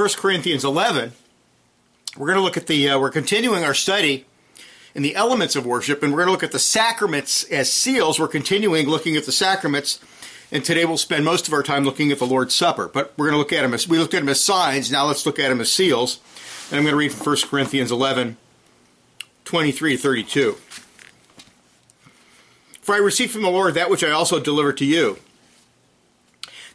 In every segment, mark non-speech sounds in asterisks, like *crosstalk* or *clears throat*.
1 Corinthians 11, we're going to look at the, uh, we're continuing our study in the elements of worship, and we're going to look at the sacraments as seals. We're continuing looking at the sacraments, and today we'll spend most of our time looking at the Lord's Supper. But we're going to look at them as, we looked at them as signs, now let's look at them as seals. And I'm going to read from 1 Corinthians 11, 23 to 32. For I received from the Lord that which I also delivered to you.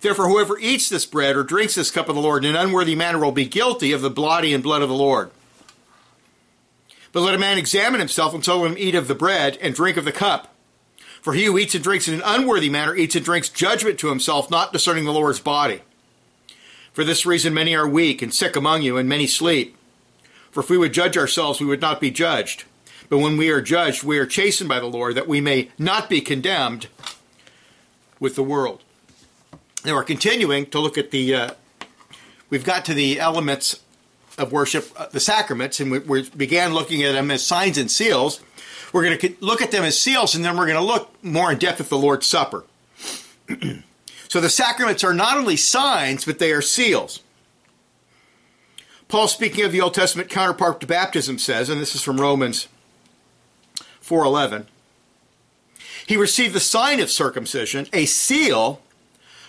Therefore, whoever eats this bread or drinks this cup of the Lord in an unworthy manner will be guilty of the body and blood of the Lord. But let a man examine himself, and so let him eat of the bread and drink of the cup. For he who eats and drinks in an unworthy manner eats and drinks judgment to himself, not discerning the Lord's body. For this reason, many are weak and sick among you, and many sleep. For if we would judge ourselves, we would not be judged. But when we are judged, we are chastened by the Lord, that we may not be condemned with the world. We're continuing to look at the, uh, we've got to the elements of worship, uh, the sacraments, and we, we, began looking at them as signs and seals. We're going to look at them as seals, and then we're going to look more in depth at the Lord's Supper. *clears throat* so the sacraments are not only signs, but they are seals. Paul, speaking of the Old Testament counterpart to baptism, says, and this is from Romans 4:11, he received the sign of circumcision, a seal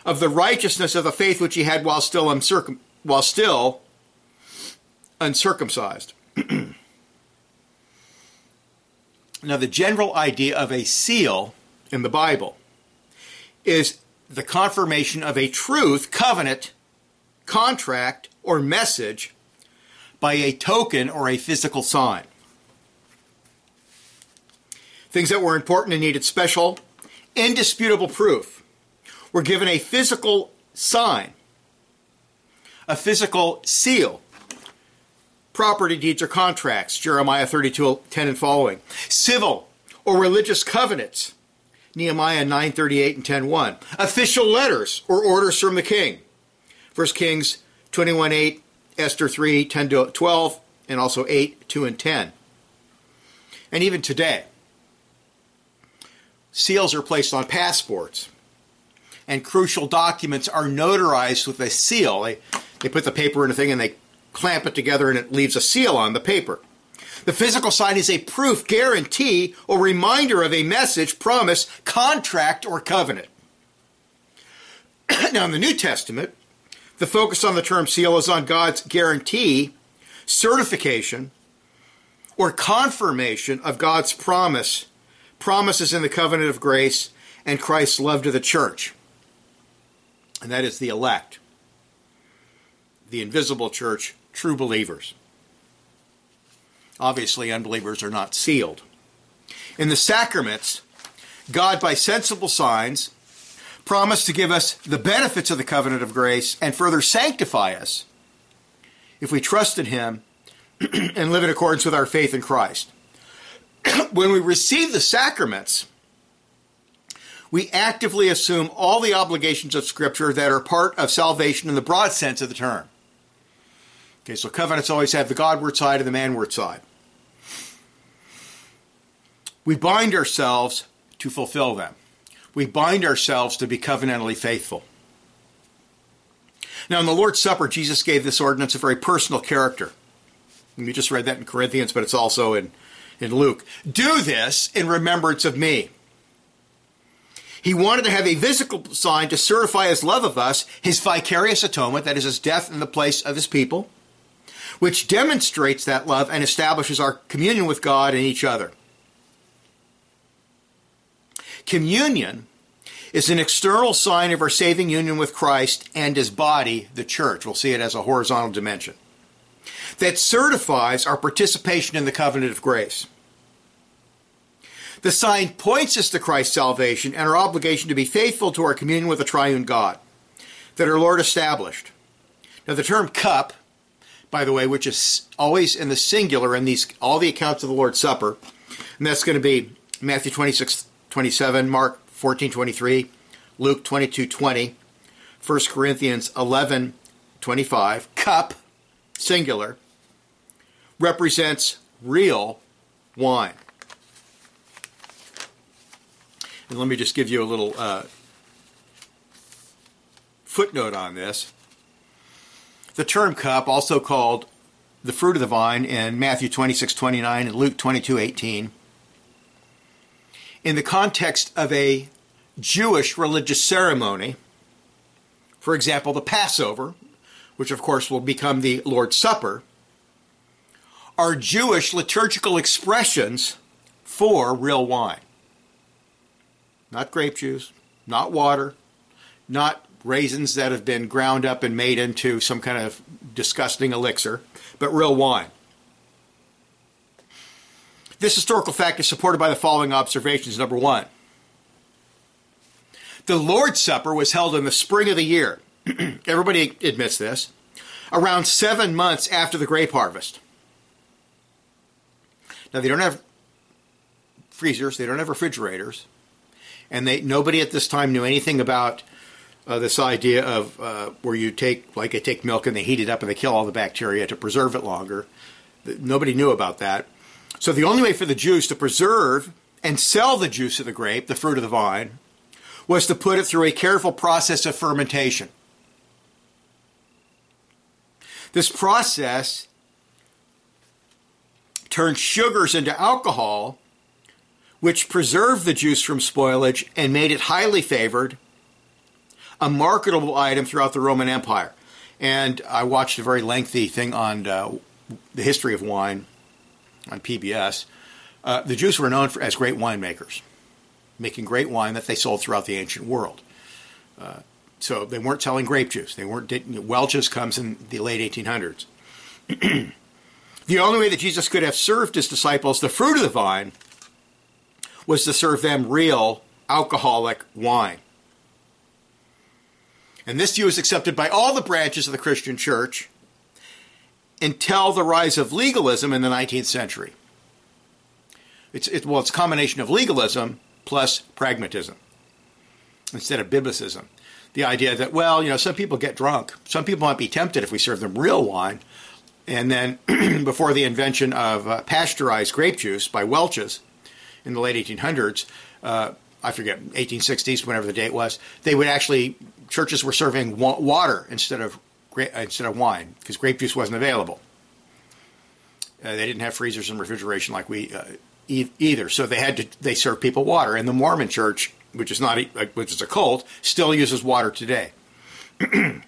of the righteousness of the faith which he had while still uncircum- while still uncircumcised. *clears throat* now, the general idea of a seal in the Bible is the confirmation of a truth, covenant, contract, or message by a token or a physical sign. Things that were important and needed special, indisputable proof were given a physical sign, a physical seal. Property deeds or contracts, Jeremiah 32 10 and following. Civil or religious covenants, Nehemiah 9:38 and 10:1. Official letters or orders from the king, 1 Kings 21:8, Esther 3 10 to 12, and also 8 2 and 10. And even today, seals are placed on passports, and crucial documents are notarized with a seal. They, they put the paper in a thing and they clamp it together and it leaves a seal on the paper. The physical sign is a proof, guarantee, or reminder of a message, promise, contract, or covenant. *clears throat* now, in the New Testament, the focus on the term seal is on God's guarantee, certification, or confirmation of God's promise, promises in the covenant of grace, and Christ's love to the church and that is the elect, the invisible church, true believers. Obviously, unbelievers are not sealed. In the sacraments, God, by sensible signs, promised to give us the benefits of the covenant of grace and further sanctify us if we trust in Him *clears throat* and live in accordance with our faith in Christ. *clears throat* when we receive the sacraments, we actively assume all the obligations of Scripture that are part of salvation in the broad sense of the term. Okay, so covenants always have the Godward side and the manward side. We bind ourselves to fulfill them. We bind ourselves to be covenantally faithful. Now, in the Lord's Supper, Jesus gave this ordinance a very personal character. We just read that in Corinthians, but it's also in, in Luke. Do this in remembrance of me. He wanted to have a physical sign to certify his love of us, his vicarious atonement, that is, his death in the place of his people, which demonstrates that love and establishes our communion with God and each other. Communion is an external sign of our saving union with Christ and his body, the church. We'll see it as a horizontal dimension. That certifies our participation in the covenant of grace. The sign points us to Christ's salvation and our obligation to be faithful to our communion with the triune God that our Lord established, Now, the term cup, by the way, which is always in the singular in these all the accounts of the Lord's Supper, and that's going to be Matthew 26, 27, Mark 14, 23, Luke 22, 20, 1 Corinthians 11, 25, cup, singular, represents real wine. And let me just give you a little uh, footnote on this. The term cup, also called the fruit of the vine in Matthew 26, 29 and Luke 22, 18, in the context of a Jewish religious ceremony, for example, the Passover, which of course will become the Lord's Supper, are Jewish liturgical expressions for real wine. Not grape juice, not water, not raisins that have been ground up and made into some kind of disgusting elixir, but real wine. This historical fact is supported by the following observations. Number one, the Lord's Supper was held in the spring of the year. *clears throat* Everybody admits this. Around seven months after the grape harvest. Now, they don't have freezers, they don't have refrigerators, and they nobody at this time knew anything about uh, this idea of uh, where you take, like, they take milk and they heat it up and they kill all the bacteria to preserve it longer. Nobody knew about that. So the only way for the Jews to preserve and sell the juice of the grape, the fruit of the vine, was to put it through a careful process of fermentation. This process turns sugars into alcohol, which preserved the juice from spoilage and made it highly favored, a marketable item throughout the Roman Empire. And I watched a very lengthy thing on uh, the history of wine on PBS. Uh, the Jews were known for, as great winemakers, making great wine that they sold throughout the ancient world. Uh, so they weren't selling grape juice. They weren't. Welch's comes in the late 1800s. *clears throat* the only way that Jesus could have served his disciples the fruit of the vine was to serve them real alcoholic wine. And this view is accepted by all the branches of the Christian church until the rise of legalism in the 19th century. It's, it, well, it's a combination of legalism plus pragmatism instead of biblicism. The idea that, well, you know, some people get drunk. Some people might be tempted if we serve them real wine. And then *clears throat* before the invention of uh, pasteurized grape juice by Welch's in the late 1800s, uh, I forget, 1860s, whenever the date was, they would actually, churches were serving wa- water instead of instead of wine because grape juice wasn't available. Uh, they didn't have freezers and refrigeration like we uh, e- either, so they had to they served people water. And the Mormon Church, which is not which is a cult, still uses water today. *clears throat* and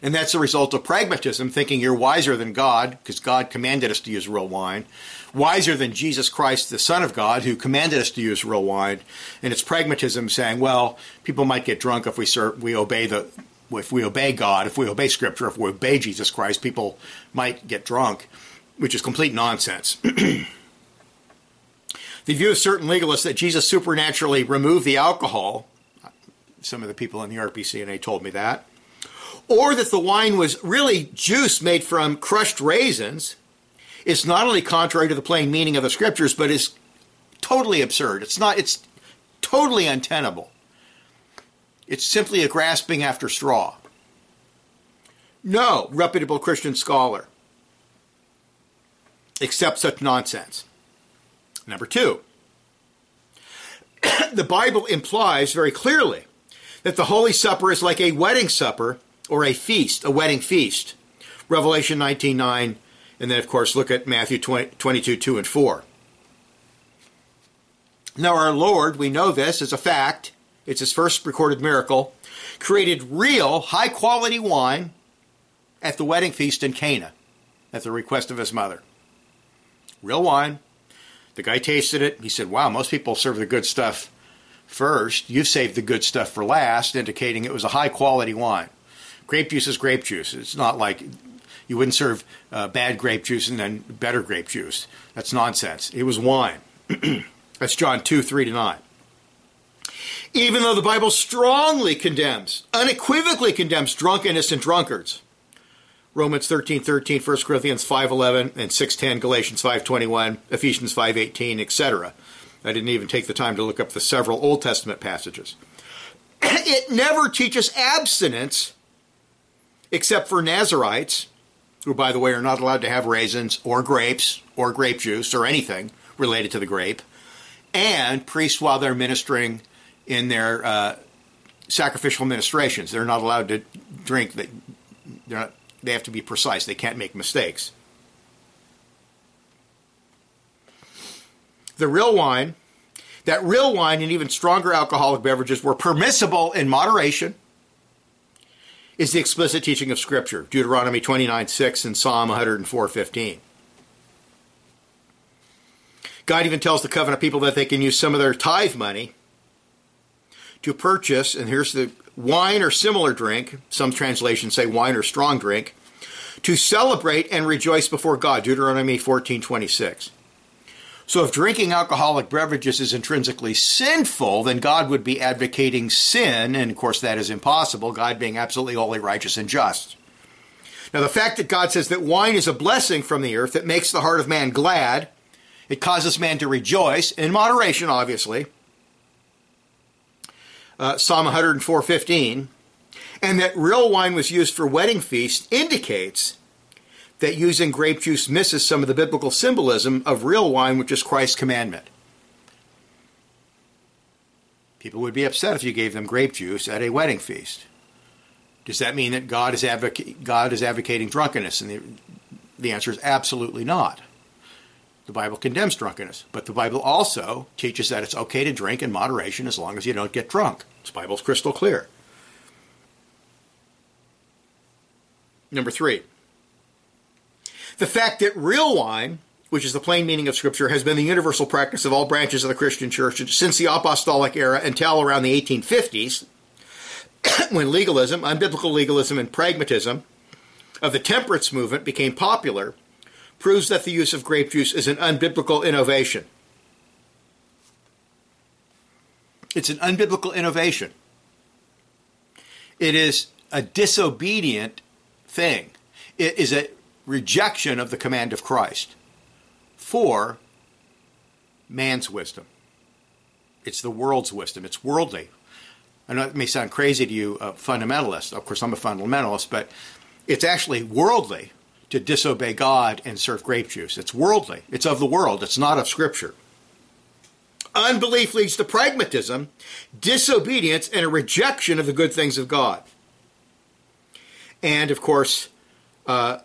that's the result of pragmatism, thinking you're wiser than God because God commanded us to use real wine, wiser than Jesus Christ, the Son of God, who commanded us to use real wine. And it's pragmatism saying, well, people might get drunk if we serve, we obey the if we obey God, if we obey Scripture, if we obey Jesus Christ, people might get drunk, which is complete nonsense. *clears throat* the view of certain legalists that Jesus supernaturally removed the alcohol, some of the people in the RPCNA told me that, or that the wine was really juice made from crushed raisins, is not only contrary to the plain meaning of the scriptures, but is totally absurd. It's not. It's totally untenable. It's simply a grasping after straw. No reputable Christian scholar accepts such nonsense. Number two, *clears throat* the Bible implies very clearly that the Holy Supper is like a wedding supper or a feast, a wedding feast. Revelation 19.9, and then, of course, look at Matthew 20, 22, 2 and 4. Now, our Lord, we know this as a fact, it's his first recorded miracle, created real high quality wine at the wedding feast in Cana at the request of his mother. Real wine. The guy tasted it. He said, Wow, most people serve the good stuff first. You've saved the good stuff for last, indicating it was a high quality wine. Grape juice is grape juice. It's not like you wouldn't serve uh, bad grape juice and then better grape juice. That's nonsense. It was wine. *clears throat* That's John 2 3 to 9 even though the Bible strongly condemns, unequivocally condemns drunkenness and drunkards. Romans 13, 13, 1 Corinthians 5, 11, and 6, 10, Galatians 5, 21, Ephesians 5, 18, etc. I didn't even take the time to look up the several Old Testament passages. *clears throat* it never teaches abstinence except for Nazarites, who, by the way, are not allowed to have raisins or grapes or grape juice or anything related to the grape, and priests while they're ministering in their uh, sacrificial ministrations. They're not allowed to drink. They're not they have to be precise. They can't make mistakes. The real wine, that real wine and even stronger alcoholic beverages were permissible in moderation is the explicit teaching of Scripture, Deuteronomy 29 6 and Psalm 104 15. God even tells the covenant people that they can use some of their tithe money to purchase, and here's the wine or similar drink, some translations say wine or strong drink, to celebrate and rejoice before God, Deuteronomy 14:26. So if drinking alcoholic beverages is intrinsically sinful, then God would be advocating sin, and of course that is impossible, God being absolutely holy, righteous, and just. Now the fact that God says that wine is a blessing from the earth that makes the heart of man glad, it causes man to rejoice, in moderation obviously, uh, Psalm 104:15, and that real wine was used for wedding feasts indicates that using grape juice misses some of the biblical symbolism of real wine, which is Christ's commandment. People would be upset if you gave them grape juice at a wedding feast. Does that mean that God is, God is advocating drunkenness? And the, the answer is absolutely not. The Bible condemns drunkenness, but the Bible also teaches that it's okay to drink in moderation as long as you don't get drunk. The Bible's crystal clear. Number three, the fact that real wine, which is the plain meaning of Scripture, has been the universal practice of all branches of the Christian church since the apostolic era until around the 1850s, *coughs* when legalism, unbiblical legalism, and pragmatism of the temperance movement became popular, proves that the use of grape juice is an unbiblical innovation. It's an unbiblical innovation. It is a disobedient thing. It is a rejection of the command of Christ for man's wisdom. It's the world's wisdom. It's worldly. I know it may sound crazy to you, a fundamentalist. Of course, I'm a fundamentalist, but it's actually worldly to disobey God and serve grape juice. It's worldly. It's of the world. It's not of Scripture. Unbelief leads to pragmatism, disobedience, and a rejection of the good things of God. And of course, uh,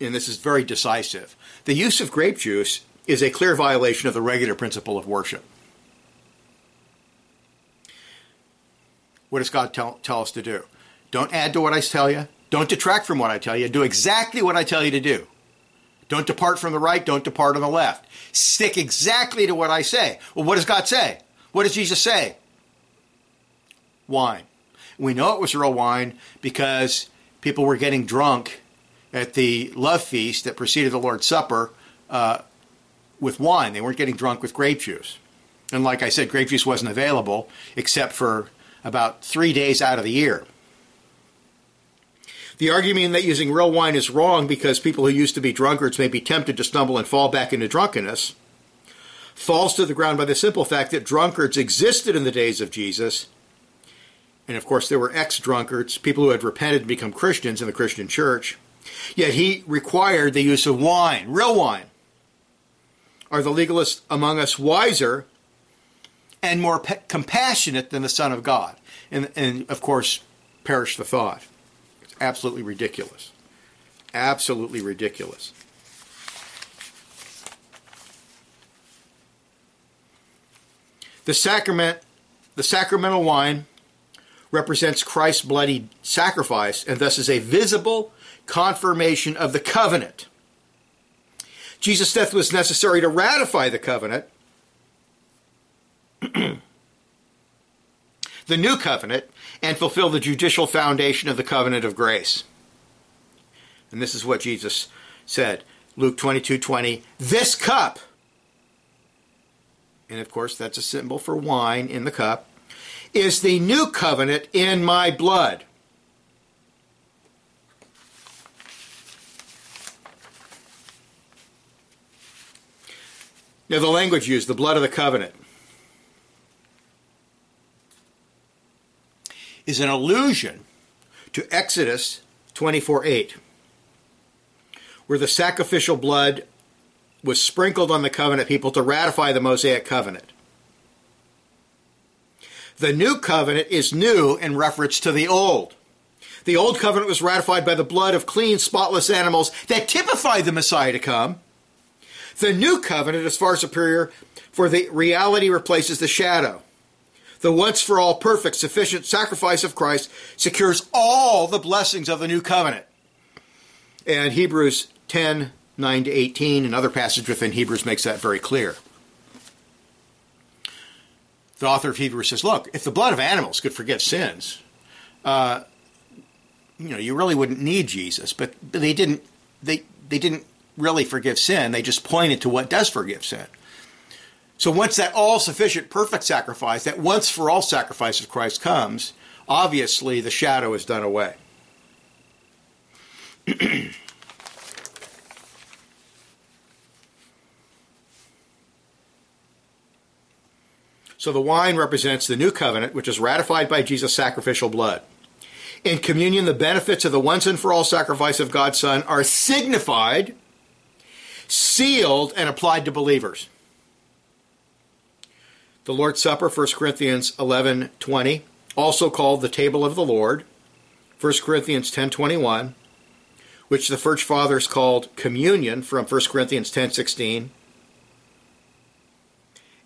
and this is very decisive, the use of grape juice is a clear violation of the regulative principle of worship. What does God tell, tell us to do? Don't add to what I tell you. Don't detract from what I tell you. Do exactly what I tell you to do. Don't depart from the right. Don't depart on the left. Stick exactly to what I say. Well, what does God say? What does Jesus say? Wine. We know it was real wine because people were getting drunk at the love feast that preceded the Lord's Supper uh, with wine. They weren't getting drunk with grape juice. And like I said, grape juice wasn't available except for about three days out of the year. The argument that using real wine is wrong because people who used to be drunkards may be tempted to stumble and fall back into drunkenness falls to the ground by the simple fact that drunkards existed in the days of Jesus. And of course, there were ex drunkards, people who had repented and become Christians in the Christian church. Yet he required the use of wine, real wine. Are the legalists among us wiser and more compassionate than the Son of God? And, and of course, perish the thought. It's absolutely ridiculous. Absolutely ridiculous. The sacrament, the sacramental wine represents Christ's bloody sacrifice and thus is a visible confirmation of the covenant. Jesus' death was necessary to ratify the covenant, *clears throat* the new covenant, and fulfill the judicial foundation of the covenant of grace. And this is what Jesus said. Luke 22 20. This cup, and of course that's a symbol for wine in the cup, is the new covenant in my blood. Now, the language used, the blood of the covenant, is an allusion to Exodus 24 8, where the sacrificial blood was sprinkled on the covenant people to ratify the Mosaic covenant. The new covenant is new in reference to the old. The old covenant was ratified by the blood of clean, spotless animals that typified the Messiah to come. The new covenant is far superior, for the reality replaces the shadow. The once for all perfect, sufficient sacrifice of Christ secures all the blessings of the new covenant. And Hebrews 10 9 to 18, another passage within Hebrews makes that very clear. The author of Hebrews says, look, if the blood of animals could forgive sins, uh, you know, you really wouldn't need Jesus. But they didn't. They they didn't really forgive sin. They just pointed to what does forgive sin. So once that all sufficient, perfect sacrifice, that once for all sacrifice of Christ comes, obviously the shadow is done away. *clears throat* so the wine represents the new covenant, which is ratified by Jesus' sacrificial blood. In communion, the benefits of the once and for all sacrifice of God's Son are signified, sealed, and applied to believers. The Lord's Supper, 1 Corinthians 11 20, also called the table of the Lord, 1 Corinthians 10 21, which the First Fathers called communion from 1 Corinthians 10 16,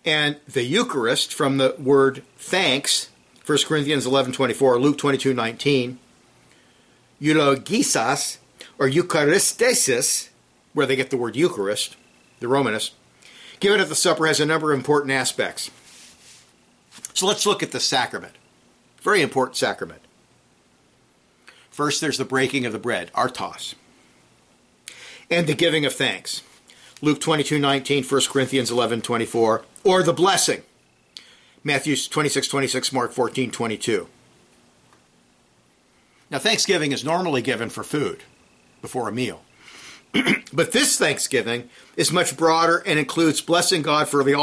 and the Eucharist from the word thanks 1 Corinthians 11 24, Luke 22 19, eulogisas, or eucharistesis, where they get the word Eucharist, the Romanist, given at the supper has a number of important aspects. So let's look at the sacrament. Very important sacrament. First, there's the breaking of the bread, artos, and the giving of thanks. Luke 22 19, 1 Corinthians 11 24, or the blessing. Matthew 26, 26, Mark 14, 22. Now, Thanksgiving is normally given for food before a meal. *clears throat* but this Thanksgiving is much broader and includes blessing God for the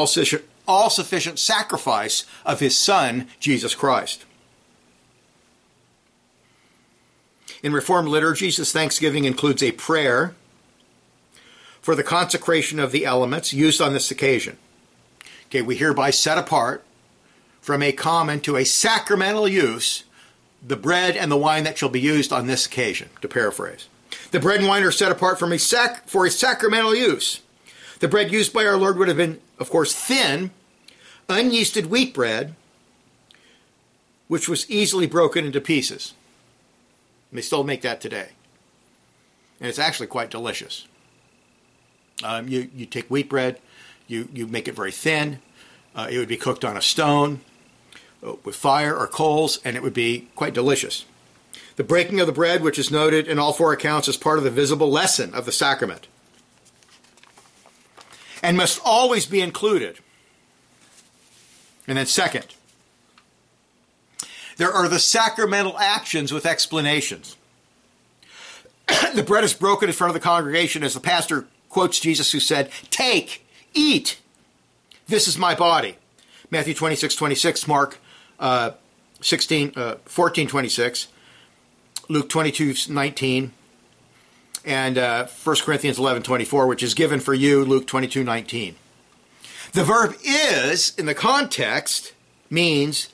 all sufficient sacrifice of his Son, Jesus Christ. In Reformed liturgies, this Thanksgiving includes a prayer for the consecration of the elements used on this occasion. Okay, we hereby set apart from a common to a sacramental use the bread and the wine that shall be used on this occasion, to paraphrase. The bread and wine are set apart a sac- for a sacramental use. The bread used by our Lord would have been, of course, thin, unyeasted wheat bread, which was easily broken into pieces. They still make that today. And it's actually quite delicious. Um, you, you take wheat bread, you, you make it very thin. Uh, it would be cooked on a stone with fire or coals, and it would be quite delicious. The breaking of the bread, which is noted in all four accounts as part of the visible lesson of the sacrament, and must always be included. And then, second, there are the sacramental actions with explanations. *clears throat* the bread is broken in front of the congregation as the pastor quotes Jesus, who said, Take, eat, this is my body. Matthew 26, 26, Mark uh, 16, uh, 14, 26, Luke 22, 19, and uh, 1 Corinthians 11, 24, which is given for you, Luke 22, 19. The verb is, in the context, means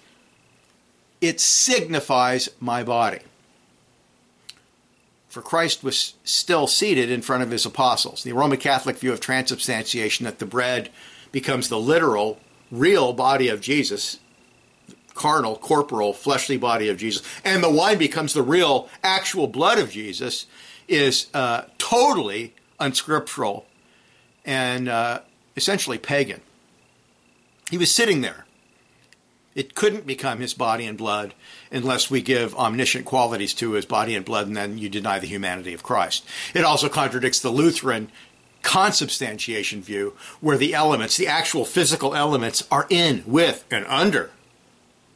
it signifies my body. For Christ was still seated in front of his apostles. The Roman Catholic view of transubstantiation that the bread becomes the literal, real body of Jesus carnal, corporal, fleshly body of Jesus, and the wine becomes the real, actual blood of Jesus, is uh, totally unscriptural and uh, essentially pagan. He was sitting there. It couldn't become his body and blood unless we give omniscient qualities to his body and blood, and then you deny the humanity of Christ. It also contradicts the Lutheran consubstantiation view, where the elements, the actual physical elements, are in, with, and under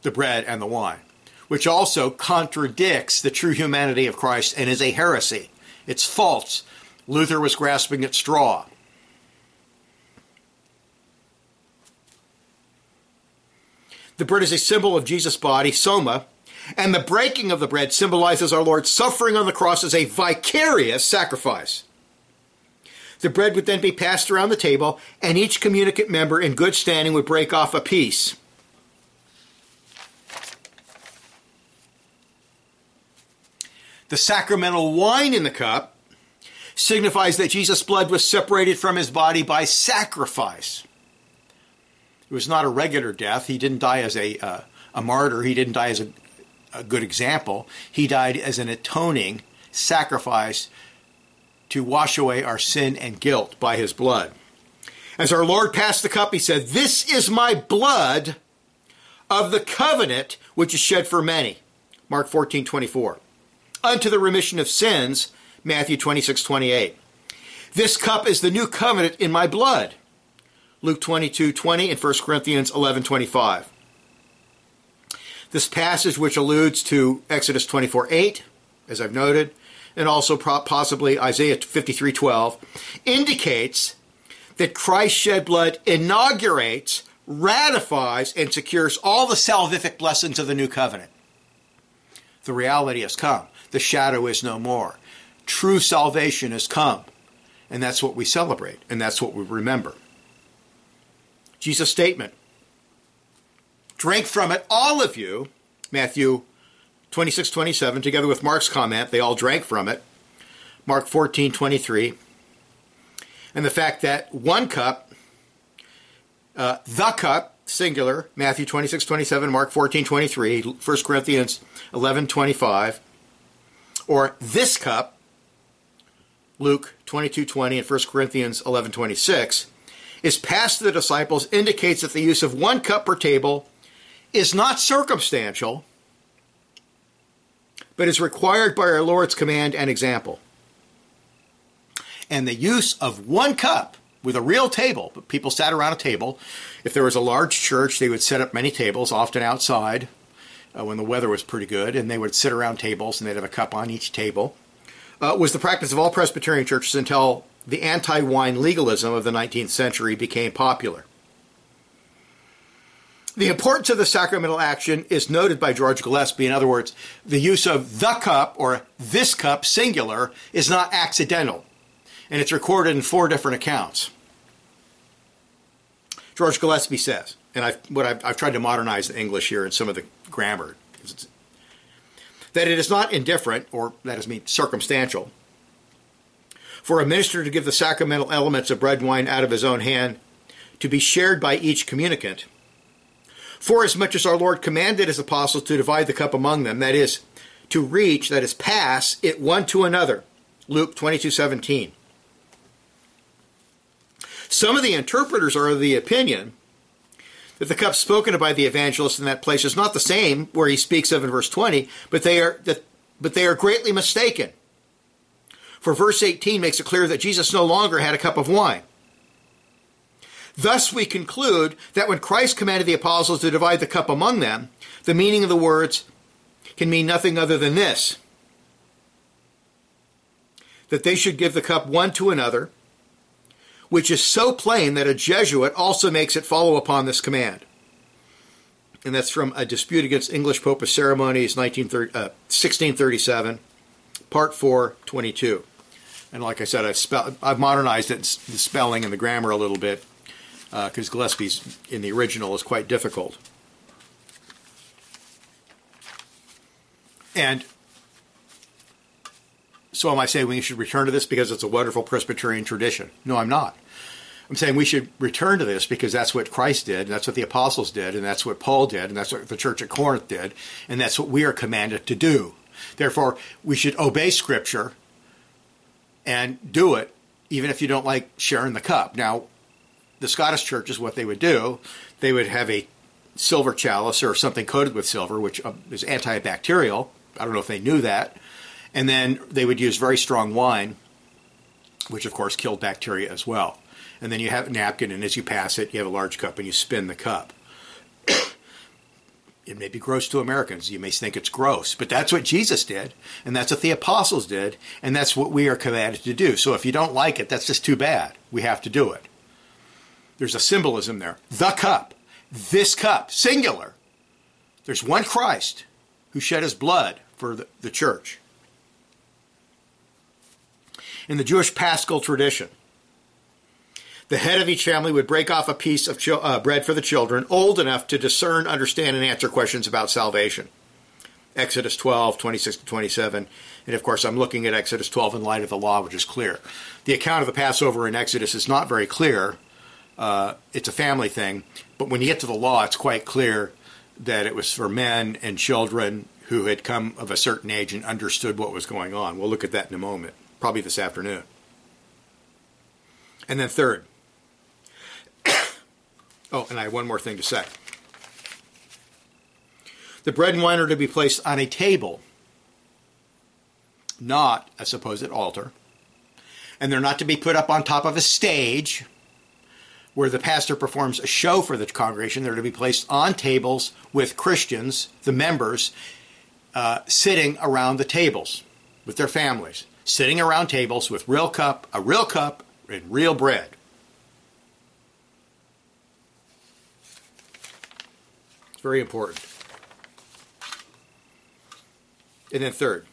the bread and the wine, which also contradicts the true humanity of Christ and is a heresy. It's false. Luther was grasping at straw. The bread is a symbol of Jesus' body, soma, and the breaking of the bread symbolizes our Lord's suffering on the cross as a vicarious sacrifice. The bread would then be passed around the table, and each communicant member in good standing would break off a piece. The sacramental wine in the cup signifies that Jesus' blood was separated from his body by sacrifice. It was not a regular death. He didn't die as a, uh, a martyr, he didn't die as a, a good example. He died as an atoning sacrifice to wash away our sin and guilt by his blood. As our Lord passed the cup, he said, This is my blood of the covenant which is shed for many. Mark 14, 24. Unto the remission of sins, Matthew 26, 28. This cup is the new covenant in my blood. Luke 22, 20 and 1 Corinthians 11, 25. This passage, which alludes to Exodus 24, 8, as I've noted, and also possibly Isaiah 53, 12, indicates that Christ's shed blood inaugurates, ratifies, and secures all the salvific blessings of the new covenant. The reality has come. The shadow is no more. True salvation has come. And that's what we celebrate, and that's what we remember. Jesus' statement Drink from it, all of you, Matthew 26, 27, together with Mark's comment, they all drank from it. Mark 14, 23 and the fact that one cup, uh, the cup, singular, Matthew 26, 27, Mark 14, 23, 1 Corinthians 11, 25, or this cup, Luke 22, 20, and 1 Corinthians 11, 26, is passed to the disciples indicates that the use of one cup per table is not circumstantial, but is required by our Lord's command and example and the use of one cup with a real table. But people sat around a table. If there was a large church, they would set up many tables, often outside uh, when the weather was pretty good, and they would sit around tables and they'd have a cup on each table. Uh, was the practice of all Presbyterian churches until the anti wine legalism of the 19th century became popular. The importance of the sacramental action is noted by George Gillespie. In other words, the use of the cup or this cup, singular, is not accidental and it's recorded in four different accounts. George Gillespie says, and I've, what I've, I've tried to modernize the English here and some of the grammar, that it is not indifferent, or that is mean circumstantial, for a minister to give the sacramental elements of bread and wine out of his own hand to be shared by each communicant. For as much as our Lord commanded his apostles to divide the cup among them, that is, to reach, that is, pass it one to another. Luke 22 17. Some of the interpreters are of the opinion that the cup spoken of by the evangelist in that place is not the same where he speaks of in verse 20, but they are that, but they are greatly mistaken. For verse 18 makes it clear that Jesus no longer had a cup of wine. Thus we conclude that when Christ commanded the apostles to divide the cup among them, the meaning of the words can mean nothing other than this that they should give the cup one to another which is so plain that a Jesuit also makes it follow upon this command. And that's from a dispute against English Popish Ceremonies, 1637, uh, part 4, 22. And like I said, I've, I've modernized it, the spelling and the grammar a little bit, because uh, Gillespie's in the original is quite difficult. And so am I saying we should return to this because it's a wonderful Presbyterian tradition? No, I'm not. I'm saying we should return to this because that's what Christ did, and that's what the apostles did, and that's what Paul did, and that's what the church at Corinth did, and that's what we are commanded to do. Therefore, we should obey Scripture and do it, even if you don't like sharing the cup. Now, the Scottish churches, what they would do, they would have a silver chalice or something coated with silver, which uh, is antibacterial. I don't know if they knew that. And then they would use very strong wine, which of course killed bacteria as well and then you have a napkin, and as you pass it, you have a large cup, and you spin the cup. *coughs* it may be gross to Americans. You may think it's gross, but that's what Jesus did, and that's what the apostles did, and that's what we are commanded to do. So if you don't like it, that's just too bad. We have to do it. There's a symbolism there. The cup, this cup, singular, There's one Christ who shed his blood for the, the church. In the Jewish Paschal tradition, the head of each family would break off a piece of uh, bread for the children old enough to discern, understand, and answer questions about salvation. Exodus 12, 26 to 27. And of course, I'm looking at Exodus 12 in light of the law, which is clear. The account of the Passover in Exodus is not very clear. Uh, it's a family thing. But when you get to the law, it's quite clear that it was for men and children who had come of a certain age and understood what was going on. We'll look at that in a moment, probably this afternoon. And then, third, oh, and I have one more thing to say. The bread and wine are to be placed on a table, not a supposed altar. And they're not to be put up on top of a stage where the pastor performs a show for the congregation. They're to be placed on tables with Christians, the members, uh, sitting around the tables with their families, sitting around tables with real cup, a real cup, and real bread. Very important. And then third,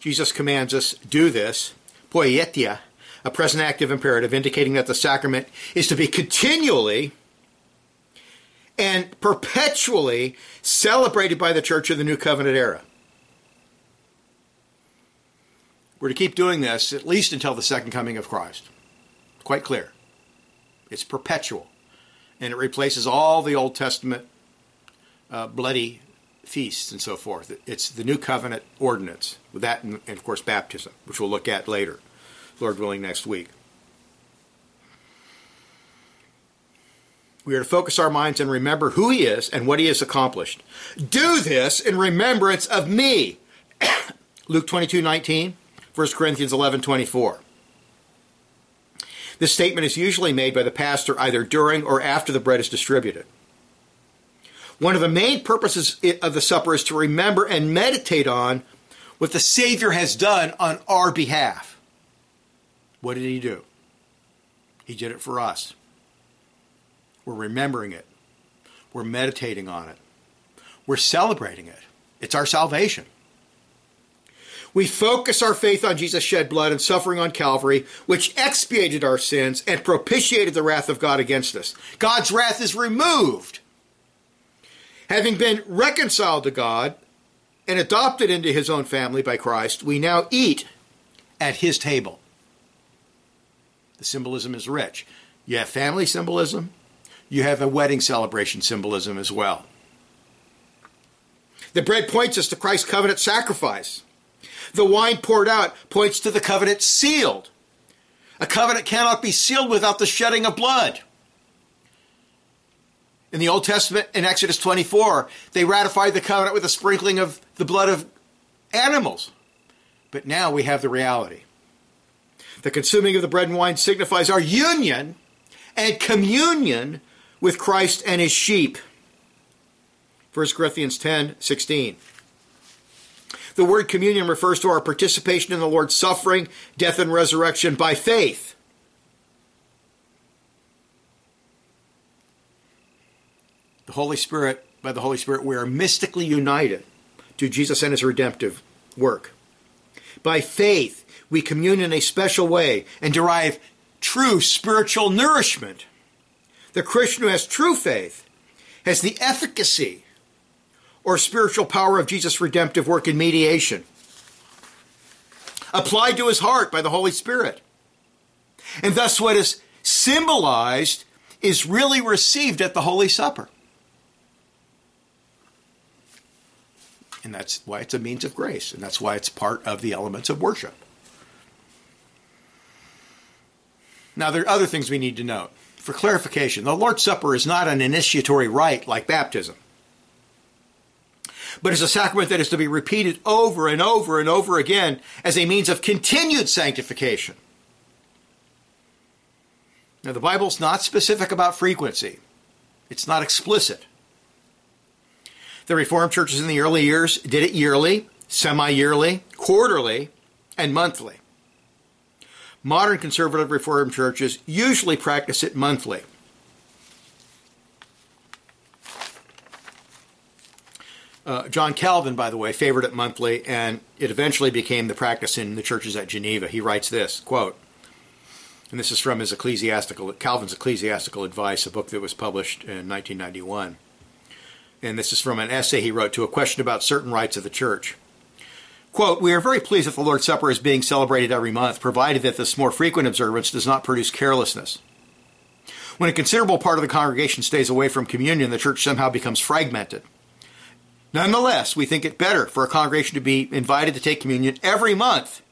Jesus commands us do this, poietia, a present active imperative indicating that the sacrament is to be continually and perpetually celebrated by the church of the New Covenant era. We're to keep doing this at least until the second coming of Christ. Quite clear. It's perpetual. And it replaces all the Old Testament uh, bloody feasts and so forth. It's the new covenant ordinance, with that and, of course baptism, which we'll look at later, Lord willing, next week. We are to focus our minds and remember who He is and what He has accomplished. Do this in remembrance of me. *coughs* Luke 22 19, 1 Corinthians 11 24. This statement is usually made by the pastor either during or after the bread is distributed. One of the main purposes of the supper is to remember and meditate on what the Savior has done on our behalf. What did He do? He did it for us. We're remembering it. We're meditating on it. We're celebrating it. It's our salvation. We focus our faith on Jesus' shed blood and suffering on Calvary, which expiated our sins and propitiated the wrath of God against us. God's wrath is removed Having been reconciled to God and adopted into his own family by Christ, we now eat at his table. The symbolism is rich. You have family symbolism, you have a wedding celebration symbolism as well. The bread points us to Christ's covenant sacrifice. The wine poured out points to the covenant sealed. A covenant cannot be sealed without the shedding of blood. In the Old Testament, in Exodus 24, they ratified the covenant with a sprinkling of the blood of animals. But now we have the reality. The consuming of the bread and wine signifies our union and communion with Christ and his sheep. 1 Corinthians 10 16. The word communion refers to our participation in the Lord's suffering, death, and resurrection by faith. Holy Spirit, by the Holy Spirit, we are mystically united to Jesus and his redemptive work. By faith, we commune in a special way and derive true spiritual nourishment. The Christian who has true faith has the efficacy or spiritual power of Jesus' redemptive work in mediation applied to his heart by the Holy Spirit. And thus, what is symbolized is really received at the Holy Supper. And that's why it's a means of grace. And that's why it's part of the elements of worship. Now, there are other things we need to note. For clarification, the Lord's Supper is not an initiatory rite like baptism, but is a sacrament that is to be repeated over and over and over again as a means of continued sanctification. Now, the Bible's not specific about frequency, it's not explicit. The Reformed churches in the early years did it yearly, semi yearly, quarterly, and monthly. Modern conservative Reformed churches usually practice it monthly. Uh, John Calvin, by the way, favored it monthly, and it eventually became the practice in the churches at Geneva. He writes this quote, and this is from his ecclesiastical Calvin's Ecclesiastical Advice, a book that was published in 1991. And this is from an essay he wrote to a question about certain rites of the church. Quote, We are very pleased that the Lord's Supper is being celebrated every month, provided that this more frequent observance does not produce carelessness. When a considerable part of the congregation stays away from communion, the church somehow becomes fragmented. Nonetheless, we think it better for a congregation to be invited to take communion every month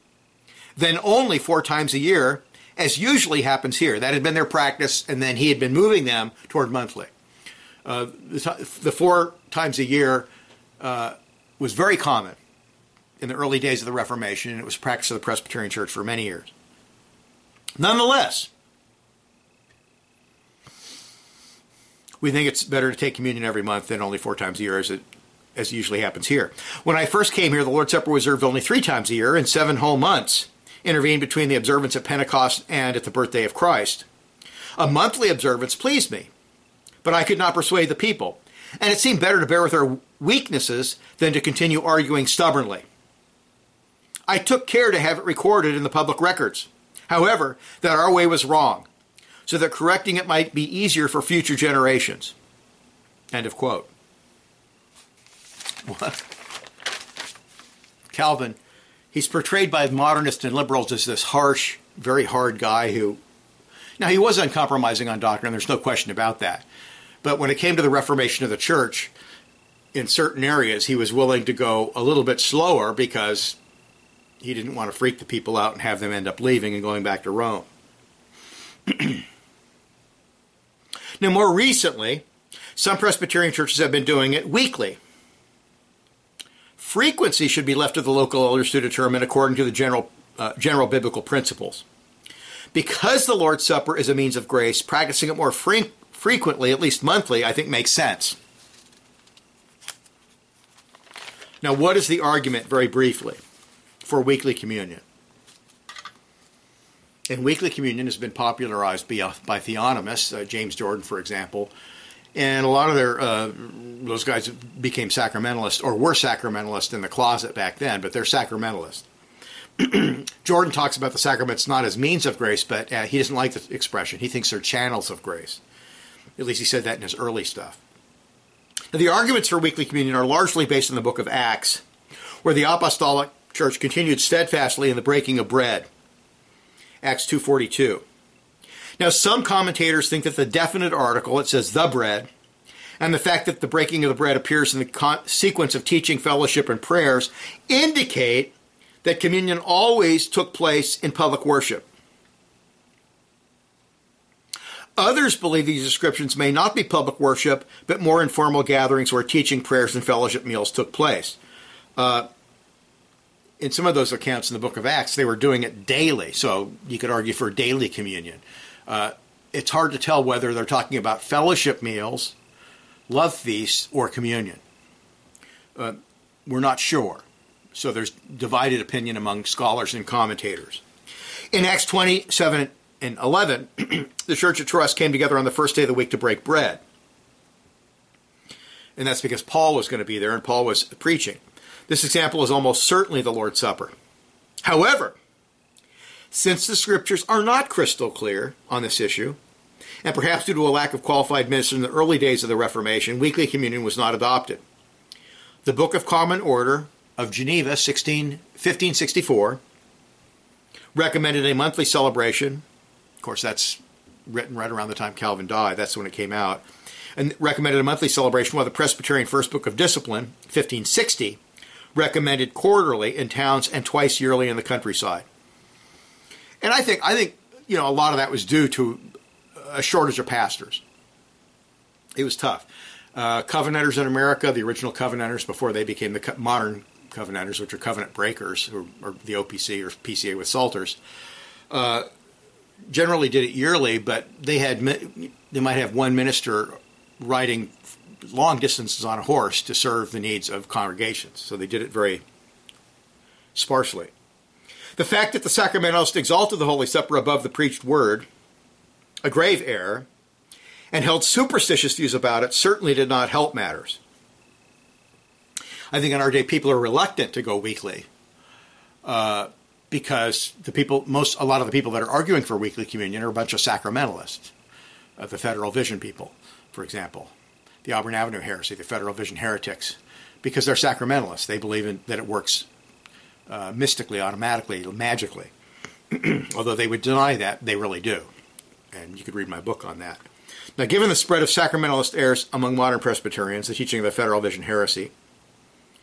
than only four times a year, as usually happens here. That had been their practice, and then he had been moving them toward monthly. Uh, the, the, four times a year uh, was very common in the early days of the Reformation, and it was practice of the Presbyterian Church for many years. Nonetheless, we think it's better to take communion every month than only four times a year, as it as usually happens here. When I first came here, the Lord's Supper was observed only three times a year, and seven whole months intervened between the observance at Pentecost and at the birthday of Christ. A monthly observance pleased me, but I could not persuade the people, and it seemed better to bear with their weaknesses than to continue arguing stubbornly. I took care to have it recorded in the public records, however, that our way was wrong, so that correcting it might be easier for future generations. End of quote. What? Calvin, he's portrayed by modernists and liberals as this harsh, very hard guy who. Now, he was uncompromising on doctrine, there's no question about that. But when it came to the reformation of the church, in certain areas, he was willing to go a little bit slower because he didn't want to freak the people out and have them end up leaving and going back to Rome. *clears throat* now, more recently, some Presbyterian churches have been doing it weekly. Frequency should be left to the local elders to determine according to the general, uh, general biblical principles. Because the Lord's Supper is a means of grace, practicing it more fre- frequently, at least monthly, I think makes sense. Now, what is the argument, very briefly, for weekly communion? And weekly communion has been popularized by, by theonomists, uh, James Jordan, for example, and a lot of their uh, those guys became sacramentalists or were sacramentalists in the closet back then, but they're sacramentalists. *clears throat* Jordan talks about the sacraments not as means of grace, but uh, he doesn't like the expression. He thinks they're channels of grace. At least he said that in his early stuff. Now, the arguments for weekly communion are largely based on the book of Acts, where the apostolic church continued steadfastly in the breaking of bread. Acts 2:42. Now, some commentators think that the definite article, it says the bread, and the fact that the breaking of the bread appears in the con- sequence of teaching, fellowship, and prayers indicate that communion always took place in public worship. Others believe these descriptions may not be public worship, but more informal gatherings where teaching, prayers, and fellowship meals took place. Uh, in some of those accounts in the book of Acts, they were doing it daily, so you could argue for daily communion. Uh, it's hard to tell whether they're talking about fellowship meals, love feasts, or communion. Uh, we're not sure. So there's divided opinion among scholars and commentators. In Acts 27 and 11, *clears throat* the Church of Troas came together on the first day of the week to break bread. And that's because Paul was going to be there and Paul was preaching. This example is almost certainly the Lord's Supper. However, since the scriptures are not crystal clear on this issue, and perhaps due to a lack of qualified ministers in the early days of the Reformation, weekly communion was not adopted. The Book of Common Order of Geneva, 16, 1564, recommended a monthly celebration. Of course, that's written right around the time Calvin died. That's when it came out. And recommended a monthly celebration, while the Presbyterian First Book of Discipline, 1560, recommended quarterly in towns and twice yearly in the countryside. And I think I think you know a lot of that was due to a shortage of pastors. It was tough. Uh, Covenanters in America, the original Covenanters before they became the modern Covenanters, which are covenant breakers, or, or the OPC or PCA with Psalters, uh, generally did it yearly, but they had they might have one minister riding long distances on a horse to serve the needs of congregations. So they did it very sparsely. The fact that the Sacramentalists exalted the Holy Supper above the preached word, a grave error, and held superstitious views about it certainly did not help matters. I think in our day people are reluctant to go weekly uh, because the people, most a lot of the people that are arguing for weekly communion are a bunch of sacramentalists, uh, the Federal Vision people, for example, the Auburn Avenue heresy, the Federal Vision heretics, because they're sacramentalists. They believe in, that it works uh, mystically, automatically, magically. *clears throat* Although they would deny that, they really do. And you could read my book on that. Now, given the spread of sacramentalist errors among modern Presbyterians, the teaching of the Federal Vision heresy,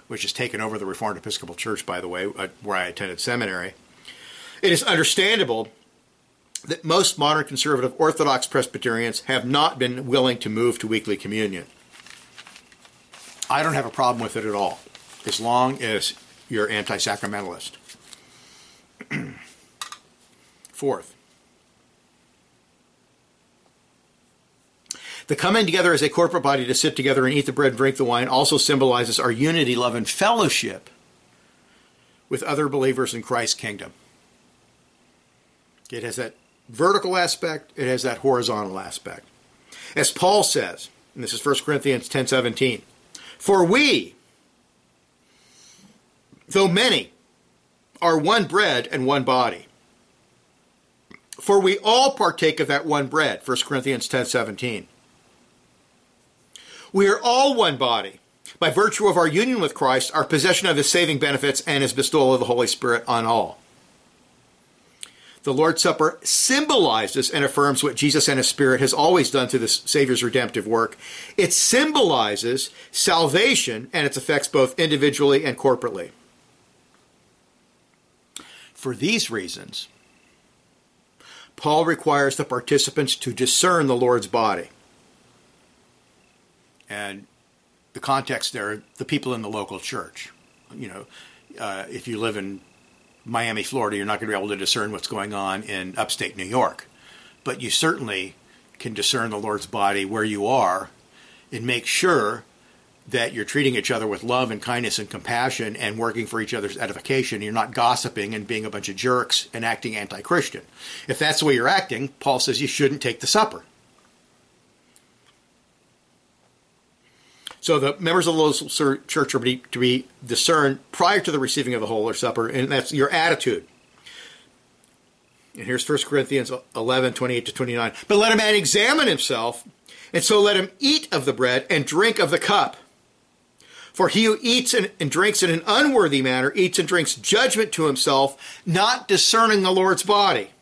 which has taken over the Reformed Episcopal Church, by the way, where I attended seminary, it is understandable that most modern conservative Orthodox Presbyterians have not been willing to move to weekly communion. I don't have a problem with it at all, as long as you're anti sacramentalist. *clears throat* Fourth, the coming together as a corporate body to sit together and eat the bread and drink the wine also symbolizes our unity, love, and fellowship with other believers in Christ's kingdom. It has that vertical aspect, it has that horizontal aspect. As Paul says, and this is 1 Corinthians 10:17, for we though many are one bread and one body. For we all partake of that one bread, 1 Corinthians 10:17. We are all one body by virtue of our union with Christ, our possession of his saving benefits and his bestowal of the Holy Spirit on all. The Lord's Supper symbolizes and affirms what Jesus and his Spirit has always done through the Savior's redemptive work. It symbolizes salvation and its effects both individually and corporately. For these reasons, Paul requires the participants to discern the Lord's body. And the context there, the people in the local church. You know, uh, if you live in Miami, Florida, you're not going to be able to discern what's going on in upstate New York. But you certainly can discern the Lord's body where you are and make sure that you're treating each other with love and kindness and compassion and working for each other's edification. You're not gossiping and being a bunch of jerks and acting anti Christian. If that's the way you're acting, Paul says you shouldn't take the supper. So the members of the local church are to be discerned prior to the receiving of the Holy Supper, and that's your attitude. And here's 1 Corinthians 11, 28 to 29. But let a man examine himself, and so let him eat of the bread and drink of the cup. For he who eats and, and, drinks in an unworthy manner eats and drinks judgment to himself, not discerning the Lord's body.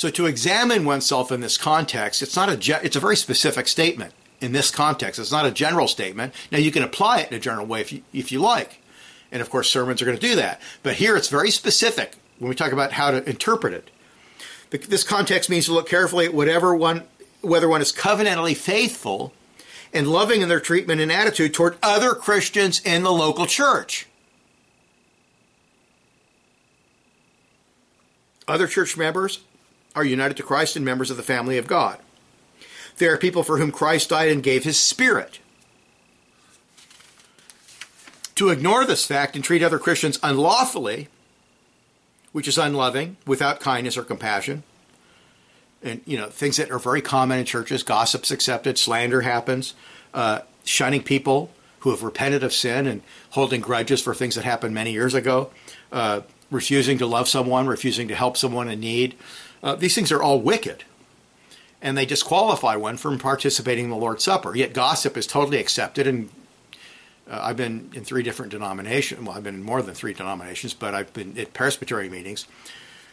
So to examine oneself in this context, it's not a it's a very specific statement in this context. It's not a general statement. Now you can apply it in a general way if you if you like, and of course sermons are going to do that. But here it's very specific when we talk about how to interpret it. This context means to look carefully at whatever one whether one is covenantally faithful and loving in their treatment and attitude toward other Christians in the local church. Other church members are united to Christ and members of the family of God. They are people for whom Christ died and gave his spirit. To ignore this fact and treat other Christians unlawfully, which is unloving, without kindness or compassion, and you know things that are very common in churches gossip's accepted slander happens uh, shunning people who have repented of sin and holding grudges for things that happened many years ago uh, refusing to love someone refusing to help someone in need uh, these things are all wicked and they disqualify one from participating in the lord's supper yet gossip is totally accepted and uh, I've been in three different denominations. Well, I've been in more than three denominations, but I've been at Presbyterian meetings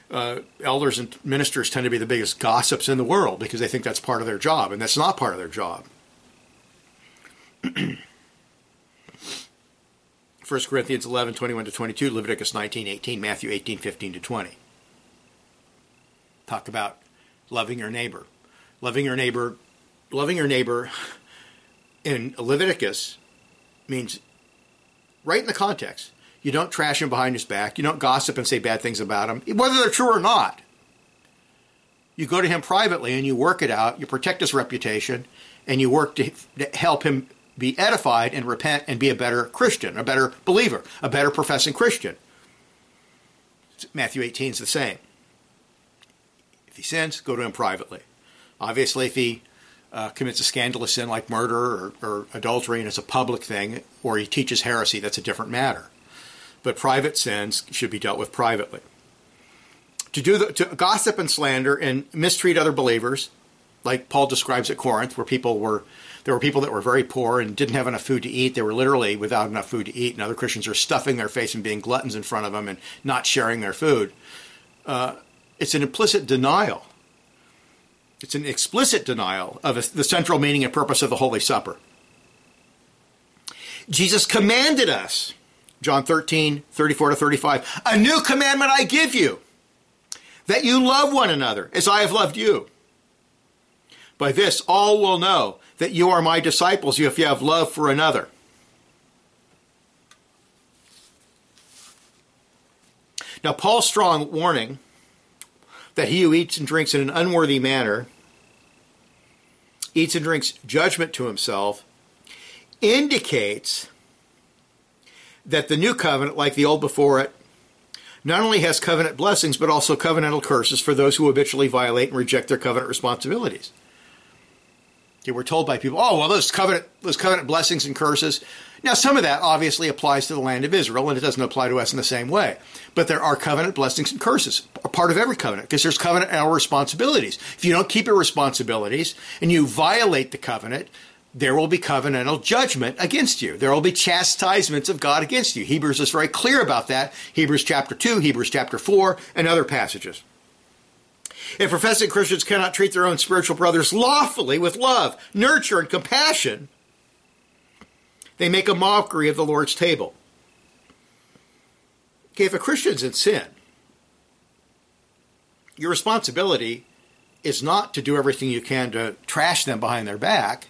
uh, elders and ministers tend to be the biggest gossips in the world because they think that's part of their job, and that's not part of their job. *clears throat* 1 Corinthians 11, 21 to 22, Leviticus 19, 18, Matthew 18, 15 to 20. Talk about loving your neighbor. Loving your neighbor, loving your neighbor in Leviticus means, right in the context, you don't trash him behind his back. You don't gossip and say bad things about him, whether they're true or not. You go to him privately and you work it out. You protect his reputation and you work to, help him be edified and repent and be a better Christian, a better believer, a better professing Christian. Matthew 18 is the same. Sins, go to him privately. Obviously, if he uh, commits a scandalous sin like murder or, or adultery and it's a public thing, or he teaches heresy, that's a different matter. But private sins should be dealt with privately. To do the, to gossip and slander and mistreat other believers, like Paul describes at Corinth, where people were there were people that were very poor and didn't have enough food to eat. They were literally without enough food to eat, and other Christians are stuffing their face and being gluttons in front of them and not sharing their food. Uh, it's an implicit denial. It's an explicit denial of the central meaning and purpose of the Holy Supper. Jesus commanded us, John 13, 34 to 35, a new commandment I give you, that you love one another as I have loved you. By this, all will know that you are my disciples if you have love for another. Now, Paul's strong warning that he who eats and drinks in an unworthy manner eats and drinks judgment to himself indicates that the new covenant, like the old before it, not only has covenant blessings, but also covenantal curses for those who habitually violate and reject their covenant responsibilities. Okay, we're told by people, oh, well, those covenant, those covenant blessings and curses. Now, some of that obviously applies to the land of Israel, and it doesn't apply to us in the same way. But there are covenant blessings and curses, a part of every covenant, because there's covenant and our responsibilities. If you don't keep your responsibilities and you violate the covenant, there will be covenantal judgment against you. There will be chastisements of God against you. Hebrews is very clear about that. Hebrews chapter 2, Hebrews chapter 4, and other passages. If professing Christians cannot treat their own spiritual brothers lawfully with love, nurture, and compassion, they make a mockery of the Lord's table. Okay, if a Christian's in sin, your responsibility is not to do everything you can to trash them behind their back.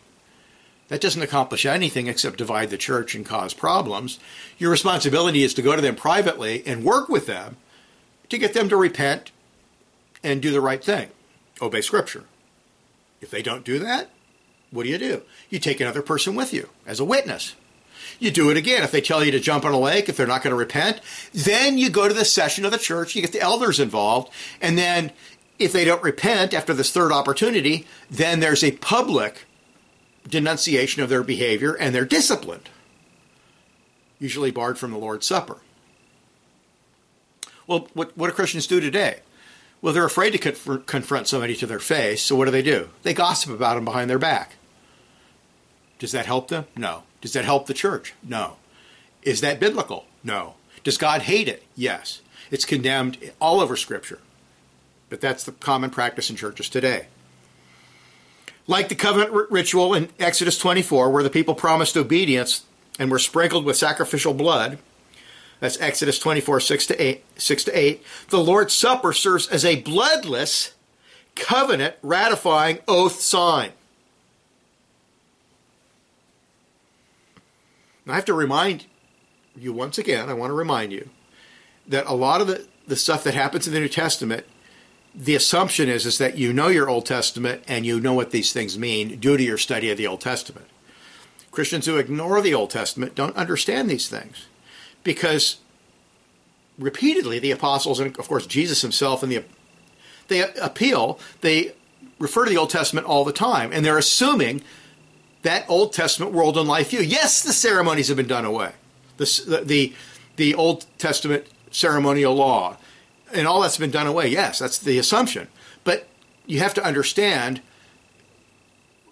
That doesn't accomplish anything except divide the church and cause problems. Your responsibility is to go to them privately and work with them to get them to repent and do the right thing, obey Scripture. If they don't do that, what do you do? You take another person with you as a witness. You do it again. If they tell you to jump on a lake, if they're not going to repent, then you go to the session of the church, you get the elders involved, and then if they don't repent after this third opportunity, then there's a public denunciation of their behavior and they're disciplined, usually barred from the Lord's Supper. Well, what, what do Christians do today? Well, they're afraid to conf- confront somebody to their face, so what do they do? They gossip about them behind their back. Does that help them? No. Does that help the church? No. Is that biblical? No. Does God hate it? Yes. It's condemned all over Scripture. But that's the common practice in churches today. Like the covenant r- ritual in Exodus 24, where the people promised obedience and were sprinkled with sacrificial blood, that's Exodus 24, 6 to 8. 6 to 8. The Lord's Supper serves as a bloodless, covenant ratifying oath sign. I have to remind you once again, I want to remind you that a lot of the, the stuff that happens in the New Testament, the assumption is, is that you know your Old Testament and you know what these things mean due to your study of the Old Testament. Christians who ignore the Old Testament don't understand these things because repeatedly the apostles and of course Jesus himself and the they appeal they refer to the Old Testament all the time and they're assuming that Old Testament world and life view. Yes, the ceremonies have been done away. The, the, the Old Testament ceremonial law and all that's been done away. Yes, that's the assumption. But you have to understand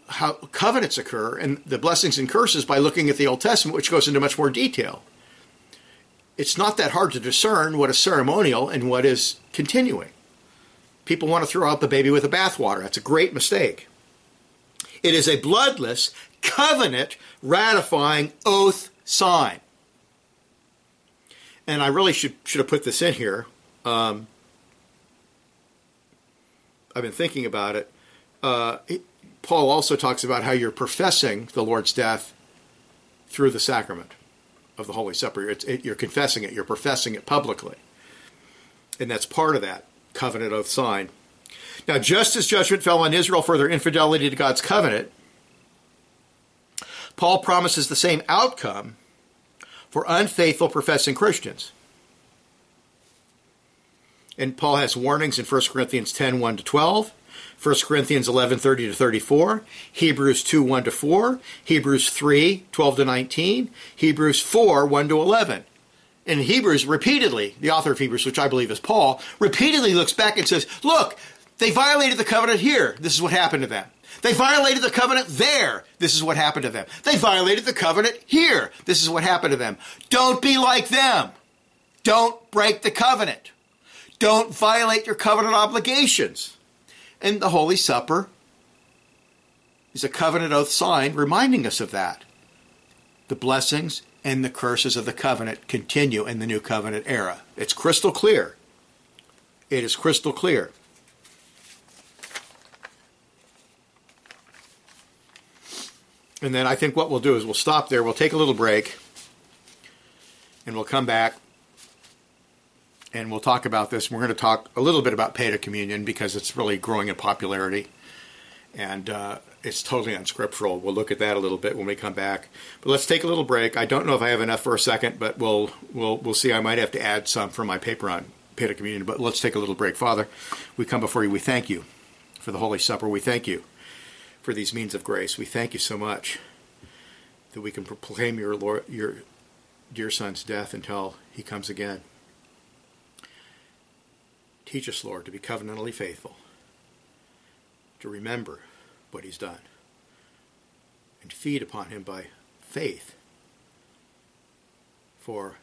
how covenants occur and the blessings and curses by looking at the Old Testament, which goes into much more detail it's not that hard to discern what is ceremonial and what is continuing. People want to throw out the baby with the bathwater. That's a great mistake. It is a bloodless, covenant ratifying oath sign. And I really should, should have put this in here. Um, I've been thinking about it. Uh, Paul also talks about how you're professing the Lord's death through the sacrament of the Holy Supper. It, you're confessing it, you're professing it publicly. And that's part of that covenant oath sign. Now, just as judgment fell on Israel for their infidelity to God's covenant, Paul promises the same outcome for unfaithful professing Christians. And Paul has warnings in 1 Corinthians 10 1 to 12, 1 Corinthians 11, 30 to 34, Hebrews 2, 1 to 4, Hebrews 3, 12 to 19, Hebrews 4, 1 to 11. In Hebrews, repeatedly, the author of Hebrews, which I believe is Paul, repeatedly looks back and says, look, they violated the covenant here. This is what happened to them. They violated the covenant there. This is what happened to them. They violated the covenant here. This is what happened to them. Don't be like them. Don't break the covenant. Don't violate your covenant obligations. And the Holy Supper is a covenant oath sign reminding us of that. The blessings and the curses of the covenant continue in the new covenant era. It's crystal clear. It is crystal clear. And then I think what we'll do is we'll stop there, we'll take a little break, and we'll come back and we'll talk about this. We're going to talk a little bit about Paedo communion because it's really growing in popularity and uh, it's totally unscriptural. We'll look at that a little bit when we come back. But let's take a little break. I don't know if I have enough for a second, but we'll we'll we'll see. I might have to add some for my paper on Paedo communion. But let's take a little break. Father, we come before you. We thank you for the Holy Supper. We thank you for these means of grace. We thank you so much that we can proclaim your Lord, your dear Son's death until he comes again. Teach us, Lord, to be covenantally faithful, to remember what he's done, and feed upon him by faith. For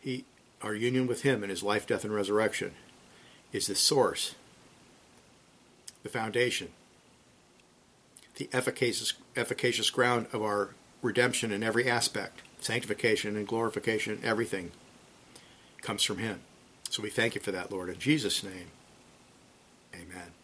he, our union with him in his life, death, and resurrection is the source, the foundation, the efficacious, efficacious ground of our redemption in every aspect, sanctification and glorification, everything comes from him. So we thank you for that, Lord. In Jesus' name, amen.